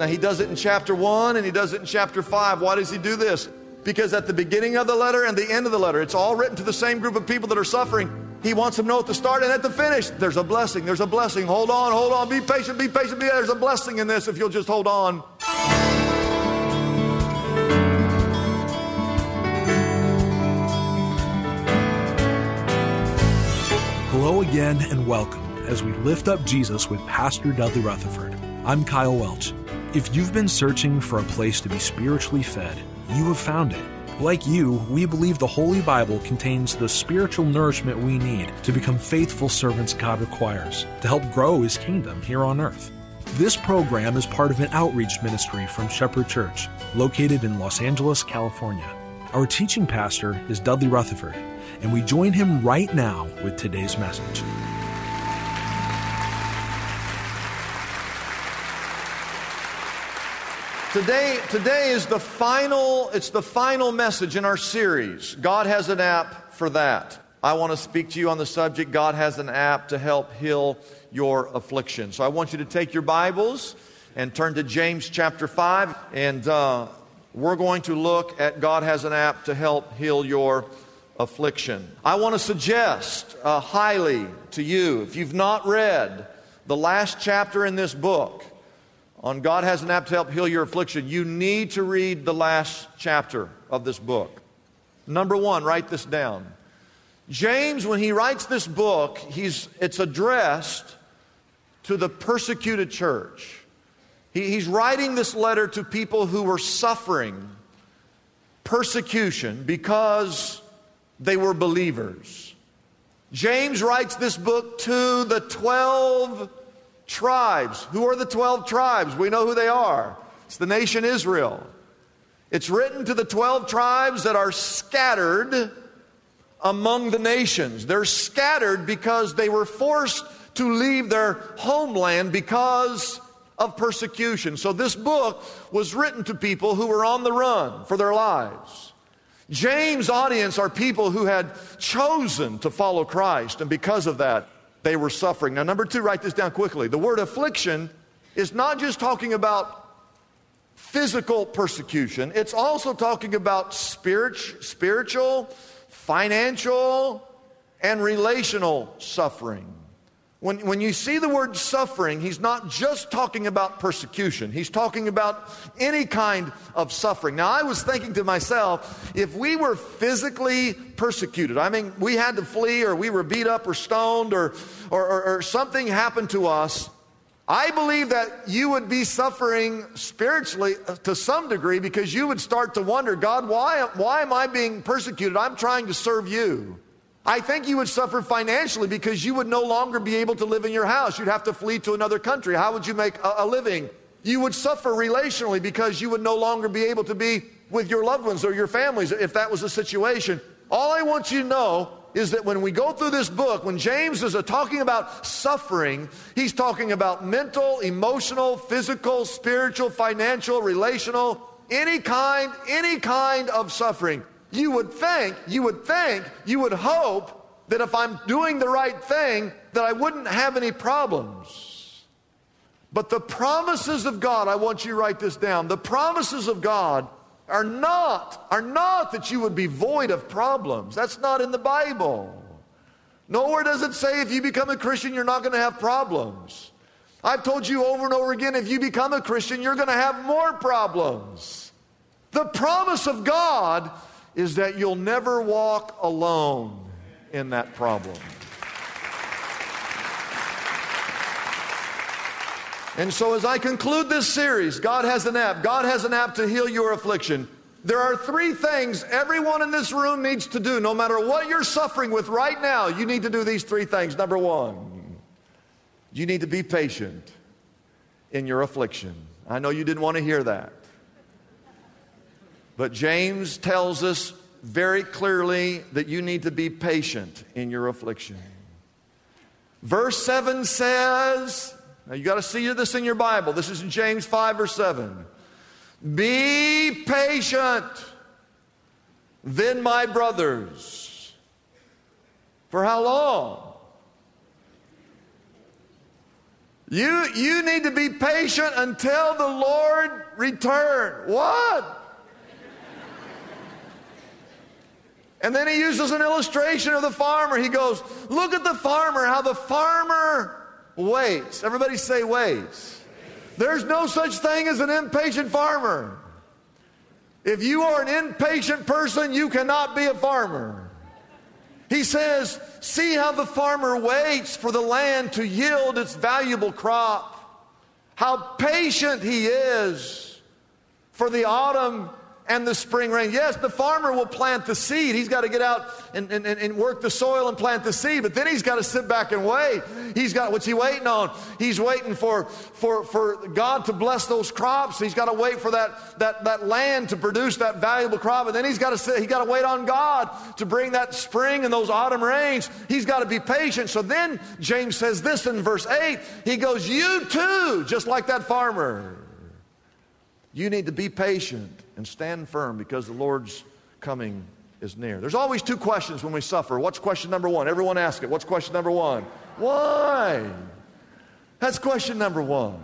Now, he does it in chapter 1 and he does it in chapter 5. Why does he do this? Because at the beginning of the letter and the end of the letter, it's all written to the same group of people that are suffering. He wants them to know at the start and at the finish, there's a blessing, there's a blessing. Hold on, hold on, be patient, be patient, There's a blessing in this if you'll just hold on. Hello again and welcome as we lift up Jesus with Pastor Dudley Rutherford. I'm Kyle Welch. If you've been searching for a place to be spiritually fed, you have found it. Like you, we believe the Holy Bible contains the spiritual nourishment we need to become faithful servants God requires to help grow His kingdom here on earth. This program is part of an outreach ministry from Shepherd Church, located in Los Angeles, California. Our teaching pastor is Dudley Rutherford, and we join him right now with today's message. Today, today is the final, it's the final message in our series. God has an app for that. I want to speak to you on the subject God has an app to help heal your affliction. So I want you to take your Bibles and turn to James chapter 5, and uh, we're going to look at God has an app to help heal your affliction. I want to suggest uh, highly to you, if you've not read the last chapter in this book, on God has an app to help heal your affliction, you need to read the last chapter of this book. Number one, write this down. James, when he writes this book, he's, it's addressed to the persecuted church. He, he's writing this letter to people who were suffering persecution because they were believers. James writes this book to the 12 tribes. Who are the 12 tribes? We know who they are. It's the nation Israel. It's written to the 12 tribes that are scattered among the nations. They're scattered because they were forced to leave their homeland because of persecution. So this book was written to people who were on the run for their lives. James' audience are people who had chosen to follow Christ, and because of that, they were suffering. Now, number two, write this down quickly. The word affliction is not just talking about physical persecution, it's also talking about spirit, spiritual, financial, and relational suffering. When, when you see the word suffering, he's not just talking about persecution. He's talking about any kind of suffering. Now, I was thinking to myself, if we were physically persecuted, I mean, we had to flee or we were beat up or stoned or, or, or, or something happened to us, I believe that you would be suffering spiritually uh, to some degree because you would start to wonder, God, why, why am I being persecuted? I'm trying to serve you. I think you would suffer financially because you would no longer be able to live in your house. You'd have to flee to another country. How would you make a, a, living? You would suffer relationally because you would no longer be able to be with your loved ones or your families if that was the situation. All I want you to know is that when we go through this book, when James is talking about suffering, he's talking about mental, emotional, physical, spiritual, financial, relational, any kind, any kind of suffering. You would think, you would think, you would hope that if I'm doing the right thing, that I wouldn't have any problems. But the promises of God, I want you to write this down. The promises of God are not, are not that you would be void of problems. That's not in the Bible. Nowhere does it say if you become a Christian, you're not going to have problems. I've told you over and over again if you become a Christian, you're going to have more problems. The promise of God is that you'll never walk alone in that problem. And so, as I conclude this series, God has an app. God has an app to heal your affliction. There are three things everyone in this room needs to do, no matter what you're suffering with right now. You need to do these three things. Number one, you need to be patient. in your affliction. I know you didn't want to hear that. But James tells us very clearly that you need to be patient in your affliction. Verse 7 says, now you got to see this in your Bible. This is in James 5 verse 7. Be patient, then my brothers. For how long? You, you need to be patient until the Lord return. What? And then he uses an illustration of the farmer. He goes, Look at the farmer, how the farmer waits. Everybody say waits. There's no such thing as an impatient farmer. If you are an impatient person, you cannot be a farmer. He says, See how the farmer waits for the land to yield its valuable crop. How patient he is for the autumn and the spring rain. Yes, the farmer will plant the seed. He's got to get out and, and, and work the soil and plant the seed, but then he's got to sit back and wait. He's got, what's he waiting on? He's waiting for, for, for God to bless those crops. He's got to wait for that, that, that land to produce that valuable crop, and then he's got to sit, he's got to wait on God to bring that spring and those autumn rains. He's got to be patient. So then James says this in verse 8. He goes, You too, just like that farmer. You need to be patient and stand firm because the Lord's coming is near. There's always two questions when we suffer. What's question number one? Everyone ask it. What's question number one? Why? That's question number one.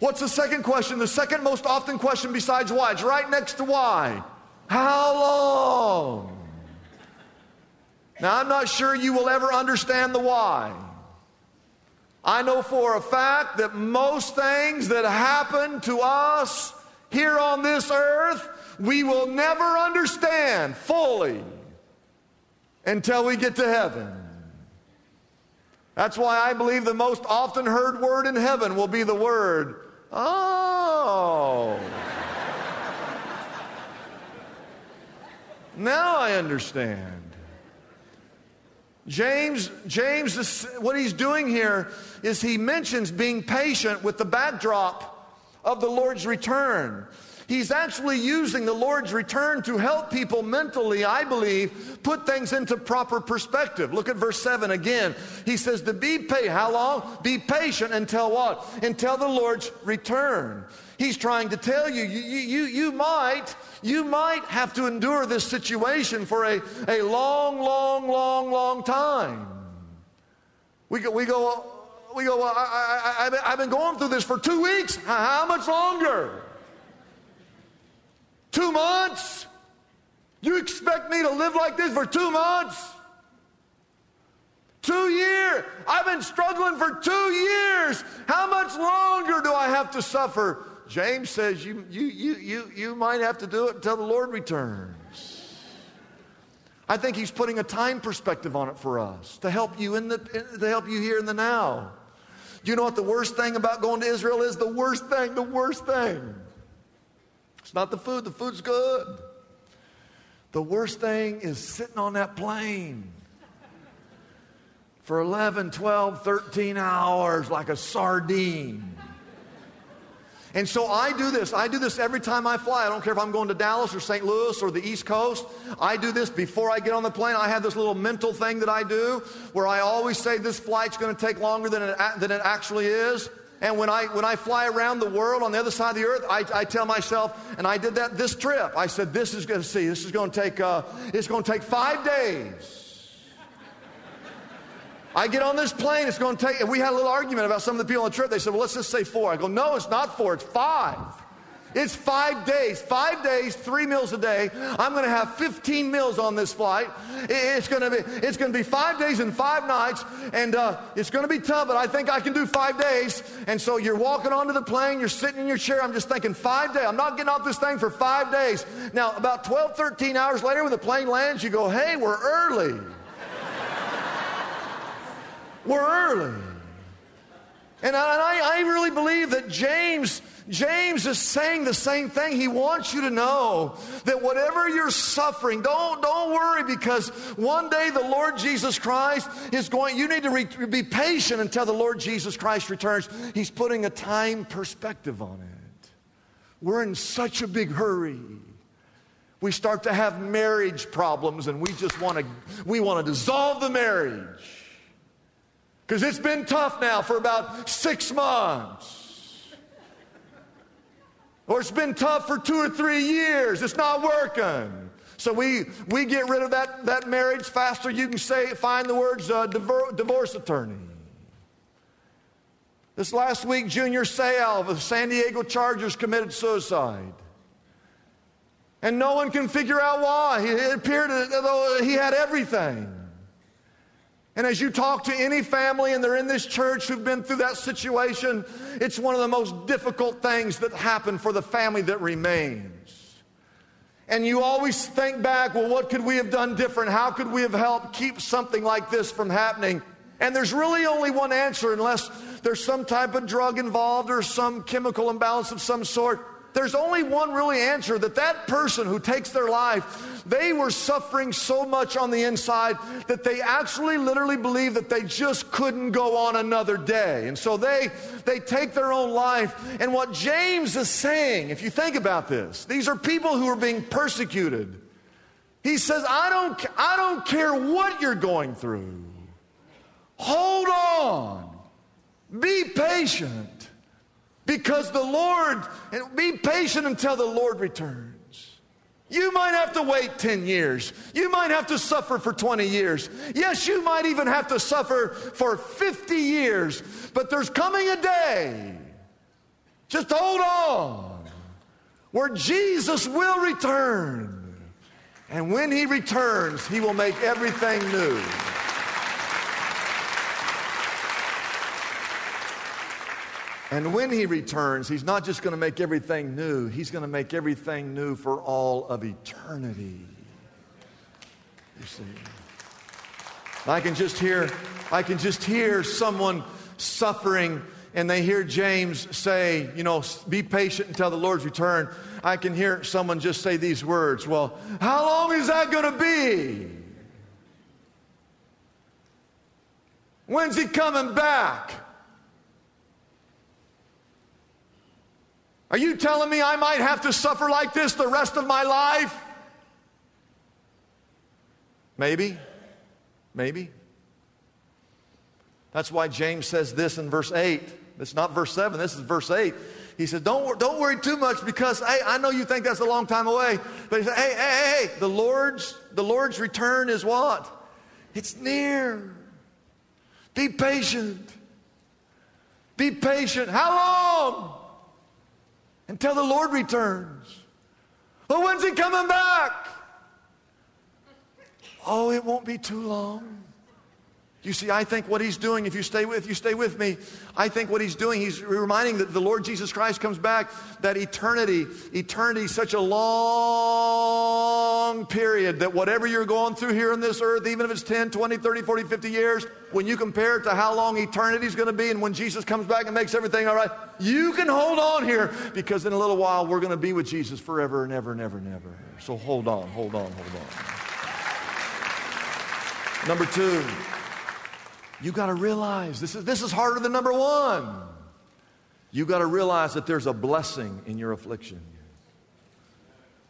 What's the second question? The second most often question besides why? It's right next to why. How long? Now, I'm not sure you will ever understand the why. I know for a fact that most things that happen to us here on this earth, we will never understand fully until we get to heaven. That's why I believe the most often heard word in heaven will be the word, oh. now I understand. James, James, what he's doing here is he mentions being patient with the backdrop of the Lord's return. He's actually using the Lord's return to help people mentally, I believe, put things into proper perspective. Look at verse 7 again. He says to be patient. How long? Be patient until what? Until the Lord's return. He's trying to tell you, you, you, you might, you might have to endure this situation for a, a long, long, long, long time. We go, we go, we go, well, I, I, I've been going through this for two weeks. How much longer? Two months? You expect me to live like this for two months? Two years. I've been struggling for two years. How much longer do I have to suffer? James says you, you, you, you, you might have to do it until the Lord returns. I think he's putting a time perspective on it for us to help you in the to help you here in the now. You know what the worst thing about going to Israel is? The worst thing, the worst thing. It's not the food, the food's good. The worst thing is sitting on that plane for 11, 12, 13 hours like a sardine. And so I do this. I do this every time I fly. I don't care if I'm going to Dallas or St. Louis or the East Coast. I do this before I get on the plane. I have this little mental thing that I do where I always say this flight's going to take longer than it, than it actually is. And when I, when I fly around the world on the other side of the earth, I, I tell myself, and I did that this trip. I said, this is going to see, this is going to take, uh, it's going to take five days. I get on this plane, it's going to take, and we had a little argument about some of the people on the trip. They said, well, let's just say four. I go, no, it's not four, it's five. It's five days, five days, three meals a day. I'm going to have 15 meals on this flight. It's going to be, it's going to be five days and five nights, and uh, it's going to be tough, but I think I can do five days. And so you're walking onto the plane, you're sitting in your chair. I'm just thinking, five days. I'm not getting off this thing for five days. Now, about 12, 13 hours later, when the plane lands, you go, hey, we're early. We're early. And I, I, really believe that James, James is saying the same thing. He wants you to know that whatever you're suffering, don't, don't worry because one day the Lord Jesus Christ is going, you need to re, be patient until the Lord Jesus Christ returns. He's putting a time perspective on it. We're in such a big hurry. We start to have marriage problems and we just want to, we want to dissolve the marriage. Because it's been tough now for about six months. Or it's been tough for two or three years. It's not working. So we, we get rid of that, that marriage faster. You can say, find the words uh, divorce attorney. This last week, Junior Seau of the San Diego Chargers committed suicide. And no one can figure out why. It appeared as though he had everything. And as you talk to any family and they're in this church who've been through that situation, it's one of the most difficult things that happen for the family that remains. And you always think back, well, what could we have done different? How could we have helped keep something like this from happening? And there's really only one answer unless there's some type of drug involved or some chemical imbalance of some sort there's only one really answer that that person who takes their life, they were suffering so much on the inside that they actually literally believe that they just couldn't go on another day. And so they, they take their own life. And what James is saying, if you think about this, these are people who are being persecuted. He says, I don't, I don't care what you're going through. Hold on. Be patient. Because the Lord, and be patient until the Lord returns. You might have to wait 10 years. You might have to suffer for 20 years. Yes, you might even have to suffer for 50 years. But there's coming a day, just hold on, where Jesus will return. And when he returns, he will make everything new. And when he returns, he's not just going to make everything new, he's going to make everything new for all of eternity. You see. I can just hear I can just hear someone suffering and they hear James say, you know, be patient until the Lord's return. I can hear someone just say these words, well, how long is that going to be? When's he coming back? Are you telling me I might have to suffer like this the rest of my life? Maybe. Maybe. That's why James says this in verse 8. It's not verse 7, this is verse 8. He said, Don't, don't worry too much because hey, I know you think that's a long time away. But he said, hey, hey, hey, the Lord's, the Lord's return is what? It's near. Be patient. Be patient. How long? Until the Lord returns. Well, when's he coming back? Oh, it won't be too long. You see, I think what he's doing, if you stay with, you stay with me, I think what he's doing, he's reminding that the Lord Jesus Christ comes back, that eternity, eternity such a long period that whatever you're going through here on this earth, even if it's 10, 20, 30, 40, 50 years, when you compare it to how long eternity is going to be and when Jesus comes back and makes everything all right, you can hold on here because in a little while we're going to be with Jesus forever and ever and ever and ever. So hold on, hold on, hold on. Number two, you got to realize this is, this is harder than number one. You got to realize that there's a blessing in your affliction.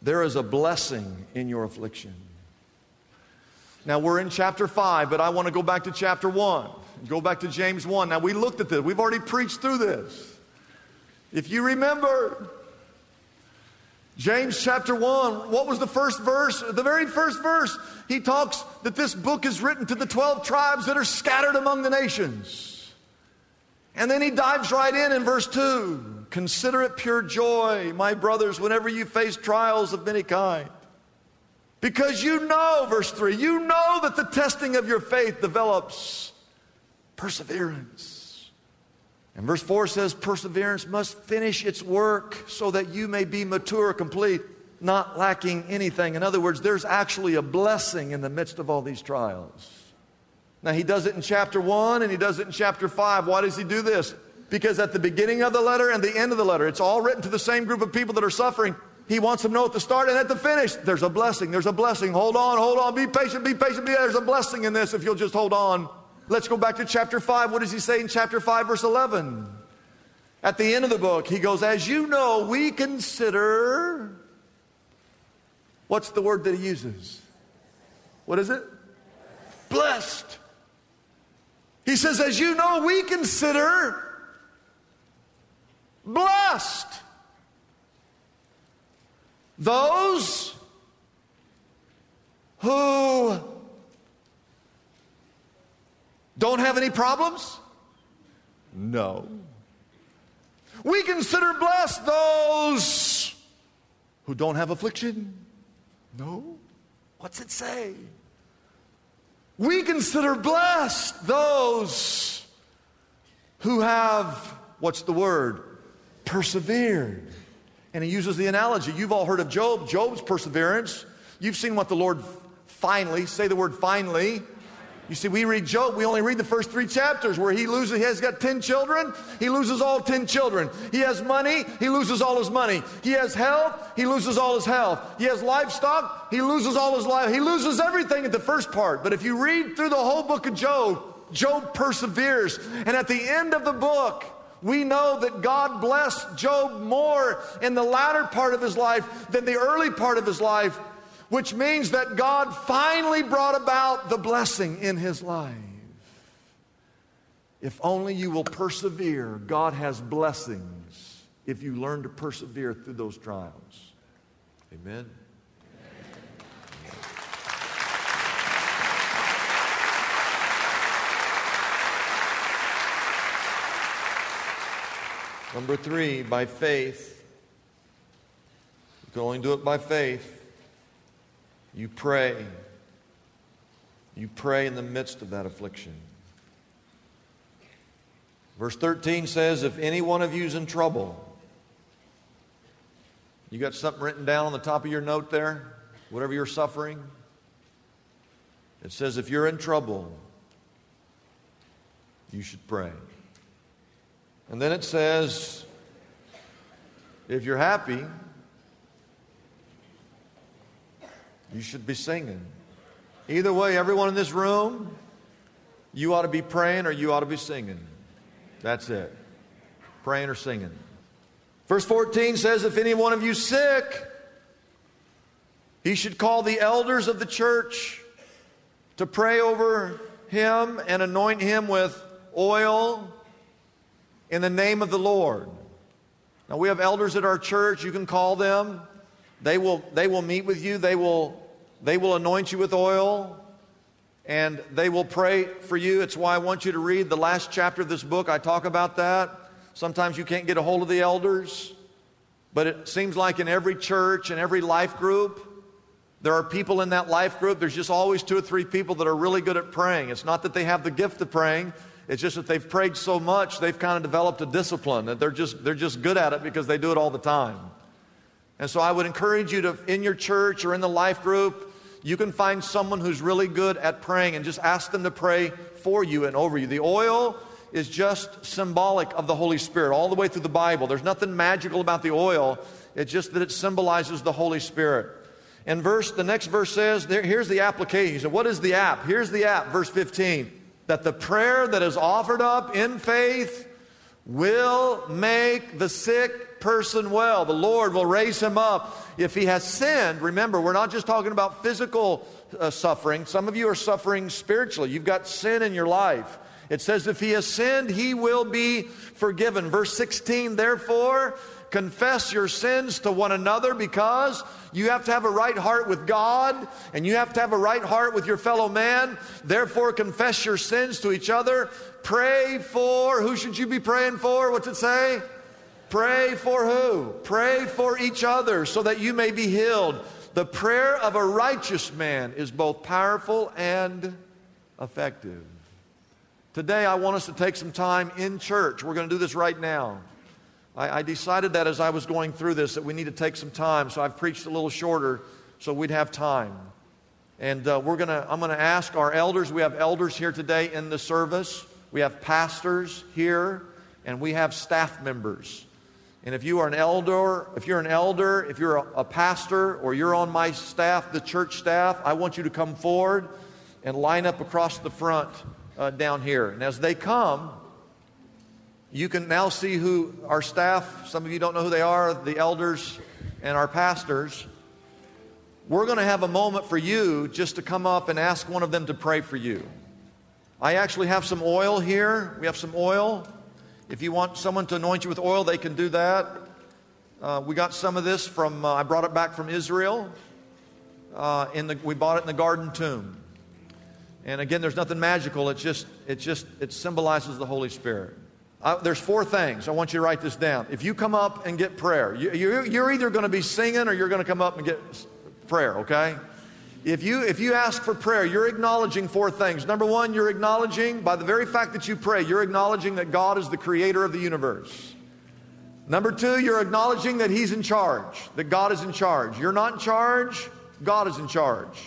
There is a blessing in your affliction. Now we're in chapter 5, but I want to go back to chapter 1. Go back to James 1. Now we looked at this. We've already preached through this. If you remember, James chapter 1, what was the first verse? The very first verse, he talks that this book is written to the 12 tribes that are scattered among the nations. And then he dives right in in verse 2 Consider it pure joy, my brothers, whenever you face trials of many kind. Because you know, verse 3, you know that the testing of your faith develops perseverance. And verse 4 says, Perseverance must finish its work so that you may be mature, complete, not lacking anything. In other words, there's actually a blessing in the midst of all these trials. Now, he does it in chapter 1 and he does it in chapter 5. Why does he do this? Because at the beginning of the letter and the end of the letter, it's all written to the same group of people that are suffering. He wants them to know at the start and at the finish, there's a blessing, there's a blessing. Hold on, hold on, be patient, be patient, be there's a blessing in this if you'll just hold on. Let's go back to chapter 5. What does he say in chapter 5, verse 11? At the end of the book, he goes, As you know, we consider. What's the word that he uses? What is it? Blessed. He says, As you know, we consider blessed those who don't have any problems? No. We consider blessed those who don't have affliction? No. What's it say? We consider blessed those who have, what's the word? Persevered. And he uses the analogy. You've all heard of Job, Job's perseverance. You've seen what the Lord finally, say the word finally, you see, we read Job, we only read the first three chapters where he loses, he has got 10 children, he loses all 10 children. He has money, he loses all his money. He has health, he loses all his health. He has livestock, he loses all his life. He loses everything at the first part. But if you read through the whole book of Job, Job perseveres. And at the end of the book, we know that God blessed Job more in the latter part of his life than the early part of his life which means that God finally brought about the blessing in his life. If only you will persevere, God has blessings if you learn to persevere through those trials. Amen. Number three, by faith. You can only do it by faith. You pray. You pray in the midst of that affliction. Verse 13 says, If any one of you is in trouble, you got something written down on the top of your note there? Whatever you're suffering? It says, If you're in trouble, you should pray. And then it says, If you're happy, you should be singing. Either way, everyone in this room, you ought to be praying or you ought to be singing. That's it. Praying or singing. Verse 14 says, If any one of you sick, he should call the elders of the church to pray over him and anoint him with oil in the name of the Lord. Now, we have elders at our church. You can call them. They will, they will meet with you, they will, they will anoint you with oil, and they will pray for you. It's why I want you to read the last chapter of this book. I talk about that. Sometimes you can't get a hold of the elders, but it seems like in every church and every life group, there are people in that life group. There's just always two or three people that are really good at praying. It's not that they have the gift of praying. It's just that they've prayed so much, they've kind of developed a discipline that they're just, they're just good at it because they do it all the time. And so I would encourage you to, in your church or in the life group, you can find someone who's really good at praying and just ask them to pray for you and over you. The oil is just symbolic of the Holy Spirit all the way through the Bible. There's nothing magical about the oil, it's just that it symbolizes the Holy Spirit. And verse, the next verse says, there, here's the application. So what is the app? Here's the app, verse 15. That the prayer that is offered up in faith will make the sick person well. The Lord will raise him up. If he has sinned, remember, we're not just talking about physical uh, suffering. Some of you are suffering spiritually. You've got sin in your life. It says, if he has sinned, he will be forgiven. Verse 16, therefore, confess your sins to one another because you have to have a right heart with God and you have to have a right heart with your fellow man. Therefore, confess your sins to each other. Pray for, who should you be praying for? What's it say? Pray for who? Pray for each other so that you may be healed. The prayer of a righteous man is both powerful and effective. Today, I want us to take some time in church. We're going to do this right now. I, I, decided that as I was going through this that we need to take some time, so I've preached a little shorter so we'd have time. And uh, we're to, I'm going to ask our elders. We have elders here today in the service. We have pastors here and we have staff members. And if you are an elder, if you're an elder, if you're a, a pastor, or you're on my staff, the church staff, I want you to come forward and line up across the front uh, down here. And as they come, you can now see who our staff, some of you don't know who they are, the elders and our pastors. We're going to have a moment for you just to come up and ask one of them to pray for you. I actually have some oil here. We have some oil. If you want someone to anoint you with oil, they can do that. Uh, we got some of this from, uh, I brought it back from Israel. Uh, in the, we bought it in the garden tomb. And again, there's nothing magical. It just, it just, it symbolizes the Holy Spirit. Uh, there's four things. I want you to write this down. If you come up and get prayer, you, you're, you're either going to be singing or you're going to come up and get prayer, okay? If you, if you ask for prayer, you're acknowledging four things. Number one, you're acknowledging, by the very fact that you pray, you're acknowledging that God is the creator of the universe. Number two, you're acknowledging that He's in charge, that God is in charge. You're not in charge, God is in charge.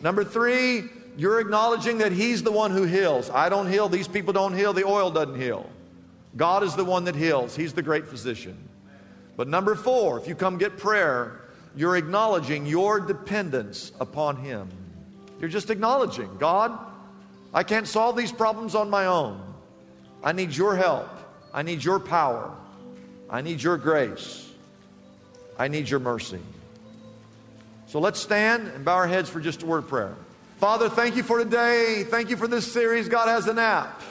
Number three, you're acknowledging that He's the one who heals. I don't heal, these people don't heal, the oil doesn't heal. God is the one that heals, He's the great physician. But number four, if you come get prayer, you're acknowledging your dependence upon Him. You're just acknowledging, God, I can't solve these problems on my own. I need your help. I need your power. I need your grace. I need your mercy. So let's stand and bow our heads for just a word of prayer. Father, thank you for today. Thank you for this series, God has an app.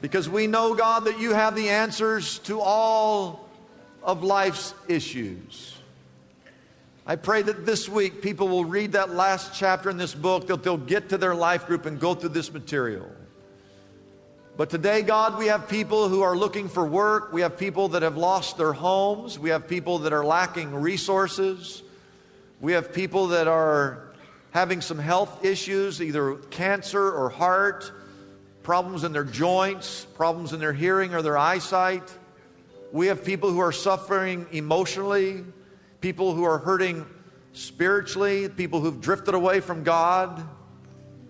Because we know, God, that you have the answers to all of life's issues. I pray that this week people will read that last chapter in this book, that they'll get to their life group and go through this material. But today, God, we have people who are looking for work. We have people that have lost their homes. We have people that are lacking resources. We have people that are having some health issues, either cancer or heart, problems in their joints, problems in their hearing or their eyesight. We have people who are suffering emotionally people who are hurting spiritually, people who've drifted away from God,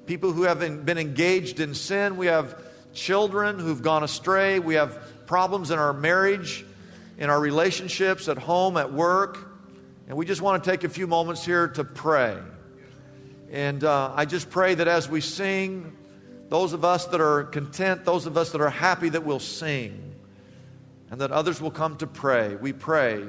people who have been engaged in sin. We have children who've gone astray. We have problems in our marriage, in our relationships, at home, at work. And we just want to take a few moments here to pray. And uh, I just pray that as we sing, those of us that are content, those of us that are happy, that we'll sing. And that others will come to pray. We pray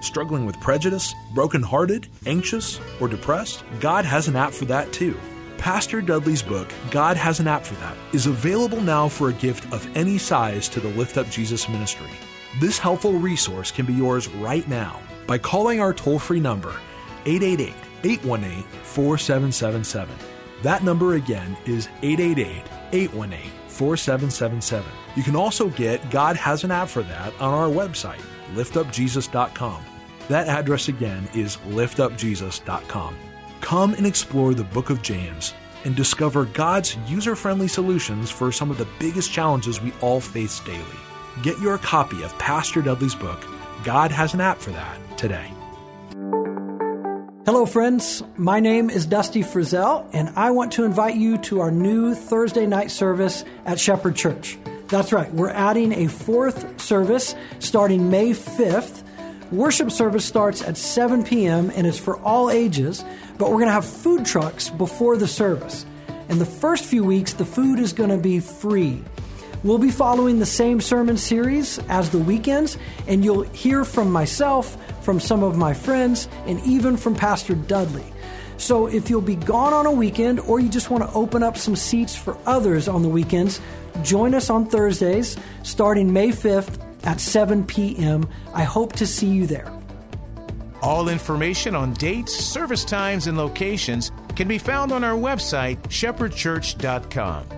Struggling with prejudice? Brokenhearted? Anxious? Or depressed? God has an app for that too. Pastor Dudley's book, God Has an App for That, is available now for a gift of any size to the Lift Up Jesus ministry. This helpful resource can be yours right now by calling our toll free number, 888 818 4777. That number again is 888 818 4777. You can also get God Has an App for That on our website, liftupjesus.com. That address again is liftupjesus.com. Come and explore the book of James and discover God's user friendly solutions for some of the biggest challenges we all face daily. Get your copy of Pastor Dudley's book, God has an app for that today. Hello, friends. My name is Dusty Frizzell, and I want to invite you to our new Thursday night service at Shepherd Church. That's right, we're adding a fourth service starting May 5th. Worship service starts at 7 p.m. and it's for all ages, but we're going to have food trucks before the service. In the first few weeks, the food is going to be free. We'll be following the same sermon series as the weekends, and you'll hear from myself, from some of my friends, and even from Pastor Dudley. So if you'll be gone on a weekend or you just want to open up some seats for others on the weekends, join us on Thursdays starting May 5th at 7 p.m. I hope to see you there. All information on dates, service times, and locations can be found on our website, shepherdchurch.com.